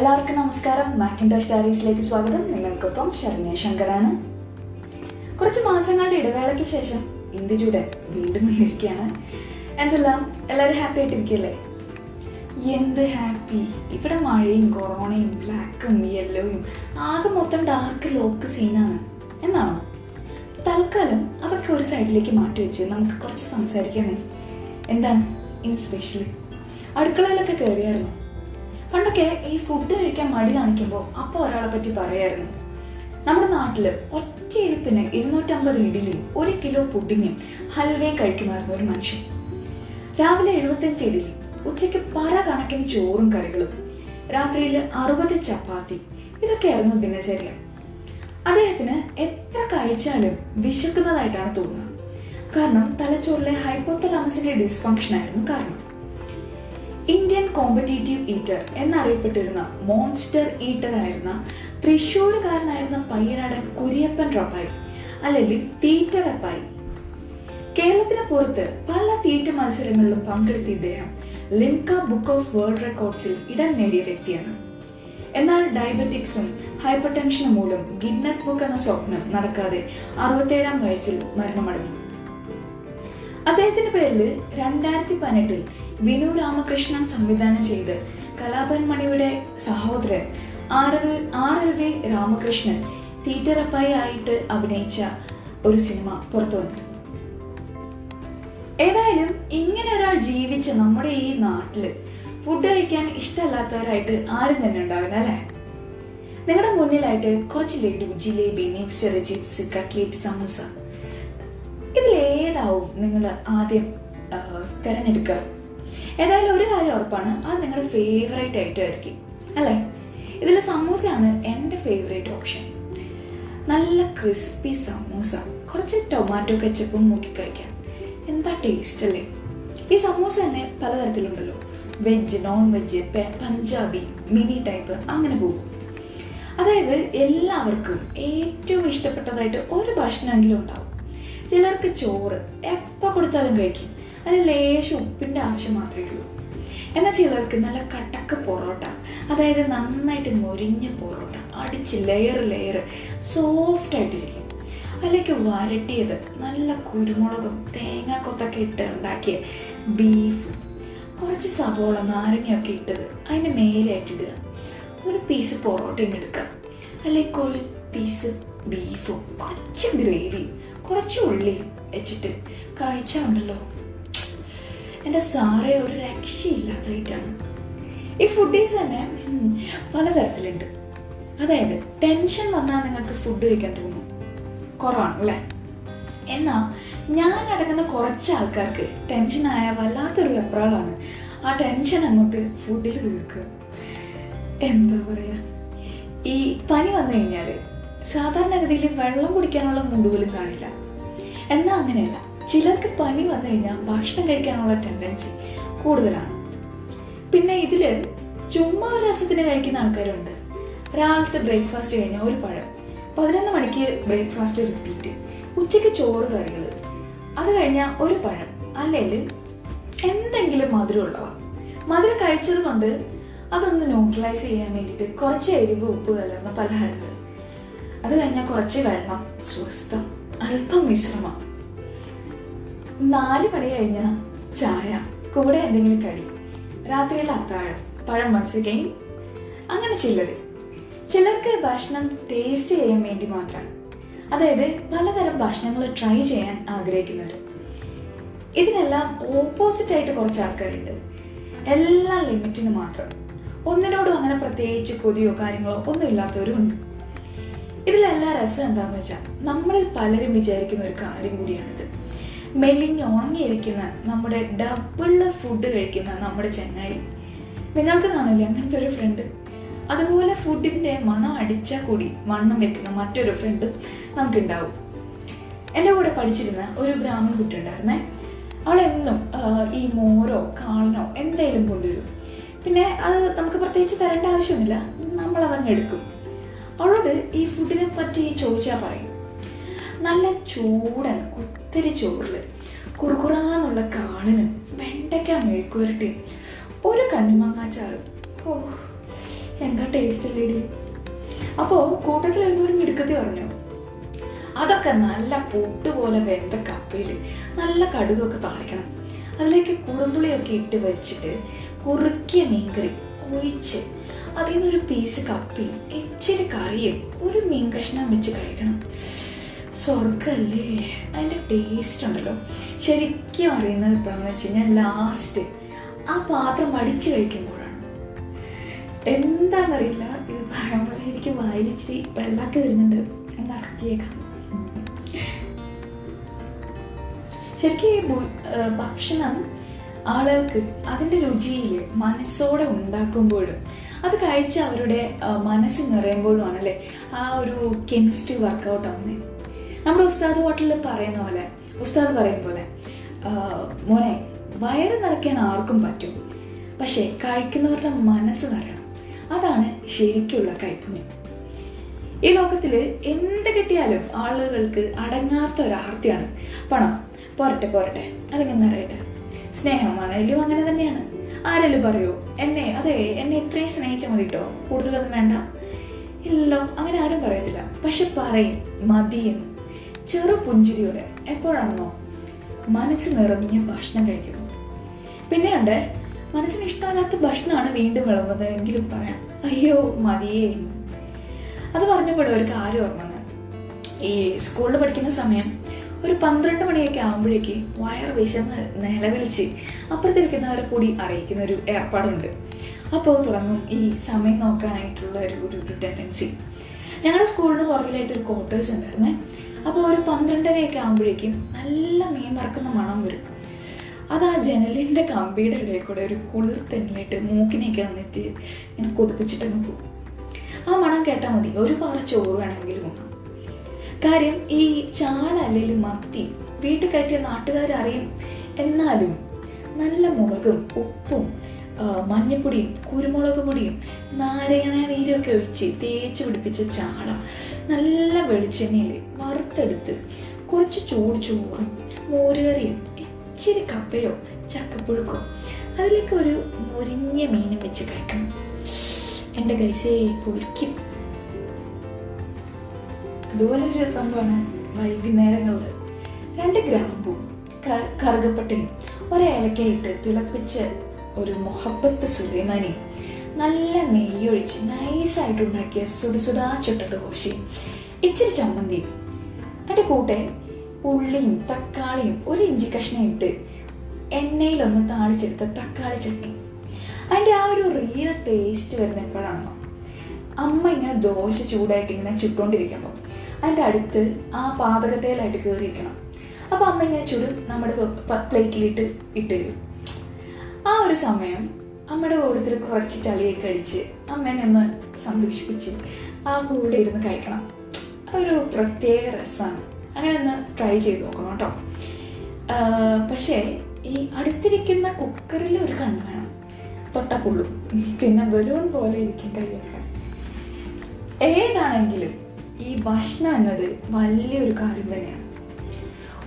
എല്ലാവർക്കും നമസ്കാരം. മാക്കിൻഡോഷ് ഡയറീസിലേക്ക് സ്വാഗതം. നിങ്ങൾക്കൊപ്പം ശരണ്യ ശങ്കറാണ്. കുറച്ച് മാസങ്ങളുടെ ഇടവേളയ്ക്ക് ശേഷം ഇന്ത്യയുടെ വീണ്ടും വന്നിരിക്കുകയാണ്. എന്തെല്ലാം? എല്ലാവരും ഹാപ്പി ആയിട്ടിരിക്കല്ലേ എന്ത് ഹാപ്പി ഇവിടെ മഴയും കൊറോണയും ബ്ലാക്കും യെല്ലോയും ആകെ മൊത്തം ഡാർക്ക് ലോക്ക് സീനാണ് എന്നാണോ? തൽക്കാലം അതൊക്കെ ഒരു സൈഡിലേക്ക് മാറ്റി വെച്ച് നമുക്ക് കുറച്ച് സംസാരിക്കാനേ. എന്താണ് ഇനി സ്പെഷ്യൽ അടുക്കളയിലൊക്കെ കയറിയായിരുന്നു? പണ്ടൊക്കെ ഈ ഫുഡ് കഴിക്കാൻ മടി കാണിക്കുമ്പോൾ അപ്പോൾ ഒരാളെ പറ്റി പറയായിരുന്നു. നമ്മുടെ നാട്ടിൽ ഒറ്റ ഇരിപ്പിന് ഇരുന്നൂറ്റമ്പത് ഇഡിലി ഒരു കിലോ പുഡിങ്ങും ഹൽവയും കഴിക്കുമായിരുന്നു ഒരു മനുഷ്യൻ. രാവിലെ എഴുപത്തഞ്ച് ഇഡിലി ഉച്ചയ്ക്ക് പല കണക്കിന് ചോറും കറികളും രാത്രിയിൽ അറുപത് ചപ്പാത്തി ഇതൊക്കെയായിരുന്നു ദിനചര്യ. അദ്ദേഹത്തിന് എത്ര കഴിച്ചാലും വിശക്കുന്നതായിട്ടാണ് തോന്നുന്നത്. കാരണം തലച്ചോറിലെ ഹൈപ്പോത്തലാമസിന്റെ ഡിസ്ഫങ്ഷൻ ആയിരുന്നു കാരണം. ഇന്ത്യൻ കോമ്പറ്റേറ്റീവ് ഈറ്റർ എന്നറിയപ്പെട്ടിരുന്ന മോൺസ്റ്റർ ഈറ്റർ ആയിരുന്ന തൃശ്ശൂരുകാരനായിരുന്ന പയ്യനാടൻ കുര്യപ്പൻ റപ്പായി അല്ലെങ്കിൽ തീറ്റ റപ്പായി. കേരളത്തിന് പുറത്ത് പല തീറ്റ മത്സരങ്ങളിലും പങ്കെടുത്ത ഇദ്ദേഹം ലിംക ബുക്ക് ഓഫ് വേൾഡ് റെക്കോർഡ്സിൽ ഇടം നേടിയ വ്യക്തിയാണ്. എന്നാൽ ഡയബറ്റിക്സും ഹൈപ്പർ ടെൻഷനും മൂലം ഗിന്നസ് ബുക്ക് എന്ന സ്വപ്നം നടക്കാതെ അറുപത്തേഴാം വയസ്സിൽ മരണമടഞ്ഞു. അദ്ദേഹത്തിന്റെ പേരിൽ രണ്ടായിരത്തി പതിനെട്ടിൽ വിനു രാമകൃഷ്ണൻ സംവിധാനം ചെയ്ത് കലാപൻ മണിയുടെ സഹോദരൻ R L V Ramakrishnan Theeterappayi ആയിട്ട് അഭിനയിച്ച ഒരു സിനിമ പുറത്തു വന്നിരുന്നു ഏതായാലും ഇങ്ങനെ ഒരാൾ ജീവിച്ച നമ്മുടെ ഈ നാട്ടിൽ ഫുഡ് കഴിക്കാൻ ഇഷ്ടമല്ലാത്തവരായിട്ട് ആരും തന്നെ ഉണ്ടാവില്ല അല്ലേ? നിങ്ങളുടെ മുന്നിലായിട്ട് കുറച്ച് laddu jalebi mixture chips cutlet samosa. ഇതിലേതാവും നിങ്ങൾ ആദ്യം തിരഞ്ഞെടുക്കുക? ഏതായാലും ഒരു കാര്യം ഉറപ്പാണ്. അത് നിങ്ങളുടെ ഫേവറേറ്റ് ആയിട്ടായിരിക്കും. അല്ലേ? ഇതിൽ സമൂസയാണ് എന്റെ ഫേവറേറ്റ് ഓപ്ഷൻ നല്ല ക്രിസ്പി സമൂസ. കുറച്ച് ടൊമാറ്റോ കെച്ചപ്പും മുക്കി കഴിക്കാൻ എന്താ ടേസ്റ്റ് അല്ലേ? ഈ സമൂസ തന്നെ പലതരത്തിലുണ്ടല്ലോ. Veg non veg Punjabi mini type അങ്ങനെ പോകും. അതായത് എല്ലാവർക്കും ഏറ്റവും ഇഷ്ടപ്പെട്ടതായിട്ട് ഒരു ഭക്ഷണമെങ്കിലും ഉണ്ടാവും. ചിലർക്ക് ചോറ് എപ്പോൾ കൊടുത്താലും കഴിക്കും. അതിന് ലേശം ഉപ്പിന്റെ ആവശ്യം മാത്രമേ ഉള്ളൂ എന്നാൽ ചിലർക്ക് നല്ല കട്ടക്ക പൊറോട്ട അതായത് നന്നായിട്ട് മൊരിഞ്ഞ പൊറോട്ട അടിച്ച് ലെയർ ലെയർ സോഫ്റ്റ് ആയിട്ടിരിക്കും. അതിലേക്ക് വരട്ടിയത് നല്ല കുരുമുളകും തേങ്ങാക്കൊത്തൊക്കെ ഇട്ട് ഉണ്ടാക്കിയ ബീഫ് കുറച്ച് സവോള നാരങ്ങയൊക്കെ ഇട്ടത് അതിന്റെ മേലെയായിട്ട് ഇടുക. ഒരു പീസ് പൊറോട്ടയും എടുക്കുക. അല്ലെങ്കിൽ ഒരു പീസ് ബീഫും കുറച്ച് ഗ്രേവിയും കുറച്ച് ഉള്ളിയും വെച്ചിട്ട് കഴിച്ചാണ്ടല്ലോ എന്റെ സാറേ ഒരു രക്ഷയില്ലാത്തതായിട്ടാണ്. ഈ ഫുഡീസ് തന്നെ പലതരത്തിലുണ്ട്. അതായത് ടെൻഷൻ വന്നാൽ നിങ്ങൾക്ക് ഫുഡ് കഴിക്കാൻ തോന്നും. കുറവാണ് അല്ലേ? എന്നാൽ ഞാൻ അടങ്ങുന്ന കുറച്ച് ആൾക്കാർക്ക് ടെൻഷനായ വല്ലാത്തൊരു വെപ്രാളാണ്. ആ ടെൻഷൻ അങ്ങോട്ട് ഫുഡിൽ തീർക്കുക. എന്താ പറയുക ഈ പനി വന്നു കഴിഞ്ഞാൽ സാധാരണഗതിയിൽ വെള്ളം കുടിക്കാനുള്ള മുടുവലും കാണില്ല. എന്നാൽ അങ്ങനെയല്ല. ചിലർക്ക് പനി വന്നു കഴിഞ്ഞാൽ ഭക്ഷണം കഴിക്കാനുള്ള ടെൻഡൻസി കൂടുതലാണ്. പിന്നെ ഇതിൽ ചുമ്മാ രസത്തിന് കഴിക്കുന്ന ആൾക്കാരുണ്ട്. രാവിലത്തെ ബ്രേക്ക്ഫാസ്റ്റ് കഴിഞ്ഞാൽ ഒരു പഴം പതിനൊന്ന് മണിക്ക് ബ്രേക്ക്ഫാസ്റ്റ് റിപ്പീറ്റ് ഉച്ചയ്ക്ക് ചോറ് കറികൾ അത് കഴിഞ്ഞാൽ ഒരു പഴം അല്ലെങ്കിൽ എന്തെങ്കിലും മധുരമുള്ളവ. മധുരം കഴിച്ചത് കൊണ്ട് അതൊന്ന് ന്യൂട്രലൈസ് ചെയ്യാൻ വേണ്ടിയിട്ട് കുറച്ച് എരിവ് ഉപ്പ് കലർന്ന പലഹാരങ്ങൾ അത് കഴിഞ്ഞാൽ കുറച്ച് വെള്ളം സ്വസ്ഥം അല്പം വിശ്രമം നാല് മണി കഴിഞ്ഞ ചായ കൂടെ എന്തെങ്കിലും കടി രാത്രിയിൽ അത്താഴം പഴം മനസ്സിലാക്കി അങ്ങനെ ചിലർ ചിലർക്ക് ഭക്ഷണം ടേസ്റ്റ് ചെയ്യാൻ വേണ്ടി മാത്രമാണ് അതായത് പലതരം ഭക്ഷണങ്ങൾ ട്രൈ ചെയ്യാൻ ആഗ്രഹിക്കുന്നവർ ഇതിനെല്ലാം ഓപ്പോസിറ്റ് ആയിട്ട് കുറച്ച് ആൾക്കാരുണ്ട്. എല്ലാം ലിമിറ്റിന് മാത്രം. ഒന്നിനോടും അങ്ങനെ പ്രത്യേകിച്ച് കൊതിയോ കാര്യങ്ങളോ ഒന്നും ഇല്ലാത്തവരും ഉണ്ട്. ഇതിലെല്ലാം രസം എന്താന്ന് വെച്ചാൽ നമ്മളിൽ പലരും വിചാരിക്കുന്ന ഒരു കാര്യം കൂടിയാണിത്. മെലിഞ്ഞ് ഉണങ്ങിയിരിക്കുന്ന നമ്മുടെ ഡബിൾ ഫുഡ് കഴിക്കുന്ന നമ്മുടെ ചെങ്ങായി. നിങ്ങൾക്ക് കാണില്ലേ അങ്ങനത്തെ ഒരു ഫ്രണ്ട് അതുപോലെ ഫുഡിന്റെ മണം അടിച്ചാൽ കൂടി വണ്ണം വെക്കുന്ന മറ്റൊരു ഫ്രണ്ടും നമുക്കുണ്ടാവും. എന്റെ കൂടെ പഠിച്ചിരുന്ന ഒരു ബ്രാഹ്മൺ കുട്ടി ഉണ്ടായിരുന്നേ. അവളെന്നും ഈ മോരോ കാളനോ എന്തേലും കൊണ്ടുവരും. പിന്നെ അത് നമുക്ക് പ്രത്യേകിച്ച് തരേണ്ട ആവശ്യമൊന്നുമില്ല. നമ്മൾ അതങ്ങ് എടുക്കും അവളോട് ഈ ഫുഡിനെ പറ്റി ചോദിച്ചാൽ പറയും. നല്ല ചൂടൻ കുത്തിരി ചോറിൽ. കുറുകുറാന്നുള്ള കാളനും വെണ്ടയ്ക്ക മെഴുക്കുവരട്ടിയും ഒരു കണ്ണിമാങ്ങാച്ചാറും. ഓ എന്താ ടേസ്റ്റ് അല്ലേടി? അപ്പോൾ കൂട്ടത്തിൽ എല്ലാവരും മിടുക്കത്തി പറഞ്ഞു അതൊക്കെ നല്ല പൊട്ടുപോലെ വെന്ത കപ്പയിൽ നല്ല കടുകൊക്കെ താളിക്കണം. അതിലേക്ക് കുടമ്പുളിയൊക്കെ ഇട്ട് വെച്ചിട്ട് കുറുക്കിയ മീൻകറി ഒഴിച്ച് അതിൽ നിന്നൊരു പീസ് കപ്പയും ഇച്ചിരി കറിയും ഒരു മീൻ കഷ്ണം വെച്ച് കഴിക്കണം. സ്വർഗല്ലേ അതിന്റെ ടേസ്റ്റ് ഉണ്ടല്ലോ. ശരിക്കും അറിയുന്നത് ഇപ്പോഴാണെന്ന് വെച്ച് കഴിഞ്ഞാൽ ലാസ്റ്റ് ആ പാത്രം വടിച്ച് കഴിക്കുമ്പോഴാണ്. എന്താണെന്നറിയില്ല ഇത് പറയുമ്പോൾ എനിക്ക് വായിലിച്ചിരി വെള്ളമൊക്കെ വരുന്നുണ്ട്. നടത്തിയേക്കാം ശരിക്കും ഭക്ഷണം ആളുകൾക്ക് അതിന്റെ രുചിയിൽ മനസ്സോടെ ഉണ്ടാക്കുമ്പോഴും അത് കഴിച്ച് അവരുടെ മനസ്സ് നിറയുമ്പോഴും ആണല്ലേ? ആ ഒരു കെമിസ്ട്രി വർക്കൗട്ട് ആവുന്നത് നമ്മുടെ ഉസ്താദ് ഹോട്ടലിൽ പറയുന്ന പോലെ ഉസ്താദ് പറയും പോലെ മോനെ വയറ് നിറയ്ക്കാൻ ആർക്കും പറ്റും. പക്ഷേ കഴിക്കുന്നവരുടെ മനസ്സ് നിറയണം. അതാണ് ശരിക്കുള്ള കൈപുണ്യം. ഈ ലോകത്തിൽ എന്ത് കിട്ടിയാലും ആളുകൾക്ക് അടങ്ങാത്ത ഒരാർത്തിയാണ് പണം. പോരട്ടെ പോരട്ടെ അല്ലെങ്കിൽ നിറയട്ടെ. സ്നേഹമാണെങ്കിലും അങ്ങനെ തന്നെയാണ്. ആരെങ്കിലും പറയൂ എന്നെ അതെ എന്നെ ഇത്രയും സ്നേഹിച്ചാൽ മതി കേട്ടോ കൂടുതലൊന്നും വേണ്ട? ഇല്ലല്ലോ അങ്ങനെ ആരും പറയത്തില്ല. പക്ഷെ പറയും മതി എന്ന് ചെറു പുഞ്ചിരിയോടെ എപ്പോഴാണെന്നോ മനസ്സ് നിറഞ്ഞ ഭക്ഷണം കഴിക്കുമ്പോൾ പിന്നെ ഉണ്ട് മനസ്സിന് ഇഷ്ടമല്ലാത്ത ഭക്ഷണമാണ് വീണ്ടും വിളമ്പുന്നത് എങ്കിലും പറയാം അയ്യോ മതിയേ. അത് പറഞ്ഞപ്പോഴും ഒരു കാര്യം ഓർമ്മ. ഈ സ്കൂളിൽ പഠിക്കുന്ന സമയം ഒരു പന്ത്രണ്ട് മണിയൊക്കെ ആകുമ്പോഴേക്ക് വയർ വിശന്ന് നിലവിളിച്ച് അപ്പുറത്തിരിക്കുന്നവരെ കൂടി അറിയിക്കുന്ന ഒരു ഏർപ്പാടുണ്ട്. അപ്പോൾ തുടങ്ങും ഈ സമയം നോക്കാനായിട്ടുള്ള ഒരു ഒരു ടെൻഡൻസി ഞങ്ങളുടെ സ്കൂളിന് പുറകിലായിട്ട് ഒരു ക്വാർട്ടേഴ്സ് ഉണ്ടായിരുന്നേ. അപ്പോൾ ഒരു പന്ത്രണ്ടരയൊക്കെ ആകുമ്പോഴേക്കും നല്ല മീൻ വറക്കുന്ന മണം വരും. അത് ആ ജനലിന്റെ കമ്പിയുടെ ഇടയിൽ കൂടെ ഒരു കുളിർ തെന്നിലിട്ട് മൂക്കിനെയൊക്കെ വന്നെത്തി ഇങ്ങനെ കൊതിപ്പിച്ചിട്ടങ്ങ് പോകും. ആ മണം കേട്ടാൽ മതി. ഒരു പാറ ചോറ് വേണമെങ്കിലും ഉണ്ടാവും കാര്യം ഈ ചാള അല്ലെങ്കിൽ മത്തി വീട്ടിൽ കയറ്റിയ നാട്ടുകാരറിയും എന്നാലും നല്ല മുളകും ഉപ്പും മഞ്ഞപ്പൊടിയും കുരുമുളക് പൊടിയും നാരങ്ങ ഒഴിച്ച് തേച്ച് പിടിപ്പിച്ച ചാള നല്ല വെളിച്ചെണ്ണയിൽ വറുത്തെടുത്ത് കുറച്ച് ചൂട് ചോറും മോരുകറിയും ഇച്ചിരി കപ്പയോ ചക്കപ്പുഴുക്കോ അതിലേക്ക് ഒരു മുരിഞ്ഞ മീനും വെച്ച് കഴിക്കണം. എന്റെ കൈസേ പൊരിക്കും അതുപോലെ ഒരു സംഭവമാണ് വൈകുന്നേരങ്ങളിൽ രണ്ട് ഗ്രാമ്പും കറുകപ്പട്ടയും ഒരേലക്കയിട്ട് തിളപ്പിച്ച് ഒരു മൊഹബത്ത് സുലൈമാനി. നല്ല നെയ്യൊഴിച്ച് നൈസായിട്ട് ഉണ്ടാക്കിയ സുടുസുടാ ചുട്ട ദോശയും ഇച്ചിരി ചമ്മന്തിയും അതിന്റെ കൂടെ ഉള്ളിയും തക്കാളിയും ഒരു ഇഞ്ചി കഷ്ണം ഇട്ട് എണ്ണയിലൊന്ന് താളിച്ചെടുത്ത തക്കാളി ചട്നി. അതിന്റെ ആ ഒരു റിയൽ ടേസ്റ്റ് വരുന്ന എപ്പോഴാണോ അമ്മ ഇങ്ങനെ ദോശ ചൂടായിട്ട് ഇങ്ങനെ ചുട്ടുകൊണ്ടിരിക്കുമ്പോൾ അതിന്റെ അടുത്ത് ആ പാതകത്തേലായിട്ട് കയറിയിരിക്കണം അപ്പോൾ അമ്മ ഇങ്ങനെ ചുടും നമ്മുടെ പ്ലേറ്റിലിട്ട് ഇട്ട് തരും. ഒരു സമയം അമ്മയുടെ കൂട്ടത്തിൽ കുറച്ച് ചളിയൊക്കെ അടിച്ച് അമ്മേനെ ഒന്ന് സന്തോഷിപ്പിച്ച് ആ കൂടെ ഇരുന്ന് കഴിക്കണം. ഒരു പ്രത്യേക രസമാണ് അങ്ങനെ ഒന്ന് ട്രൈ ചെയ്ത് നോക്കണം കേട്ടോ. പക്ഷേ ഈ അടുത്തിരിക്കുന്ന കുക്കറിൽ ഒരു കണ്ണ് വേണം തൊട്ടപ്പുള്ളു. പുള്ളും പിന്നെ ബലൂൺ പോലെ ഇരിക്കും കൈയൊക്കെ. ഏതാണെങ്കിലും ഈ ഭക്ഷണം എന്നത് വലിയൊരു കാര്യം തന്നെയാണ്.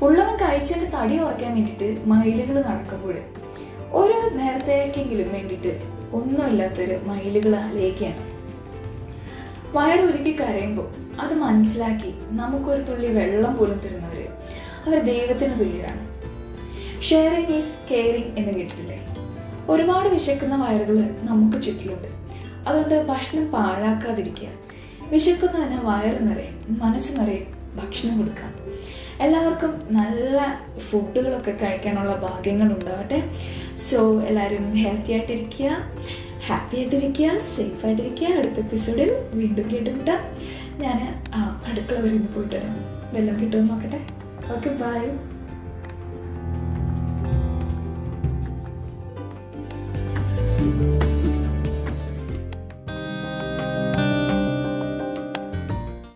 ഉള്ളവൻ കഴിച്ചതിന്റെ തടി കുറയ്ക്കാൻ വേണ്ടിയിട്ട് മൈലുകൾ നടക്കുമ്പോൾ ഒരു നേരത്തേക്കെങ്കിലും വേണ്ടിയിട്ട് ഒന്നുമില്ലാത്തൊരു മയിലുകൾ അലയുകയാണ്. വയറുരുക്കി കരയുമ്പോൾ അത് മനസ്സിലാക്കി നമുക്കൊരു തുള്ളി വെള്ളം പോലും തരുന്നവര് അവർ ദൈവത്തിന് തുല്യരാണ്. ഷെയറിങ് ഈസ് കെയറിങ് എന്ന് കേട്ടിട്ടില്ലേ? ഒരുപാട് വിശക്കുന്ന വയറുകൾ നമുക്ക് ചുറ്റിലുണ്ട്. അതുകൊണ്ട് ഭക്ഷണം പാഴാക്കാതിരിക്കുക. വിശക്കുന്നതിന് വയറ് നിറയും മനസ്സ് നിറയും ഭക്ഷണം കൊടുക്കാം. എല്ലാവർക്കും നല്ല ഫുഡുകളൊക്കെ കഴിക്കാനുള്ള ഭാഗ്യങ്ങൾ ഉണ്ടാവട്ടെ സോ എല്ലാവരും ഹെൽത്തി ആയിട്ടിരിക്കുക ഹാപ്പി ആയിട്ടിരിക്കുക സേഫ് ആയിട്ടിരിക്കുക. അടുത്ത എപ്പിസോഡിൽ വീണ്ടും കേട്ടുമുട്ടാം ഞാൻ അടുക്കള വരെ ഒന്ന് പോയിട്ട് വരാം. വെല്ലം കിട്ടുമെന്ന് നോക്കട്ടെ. Okay bye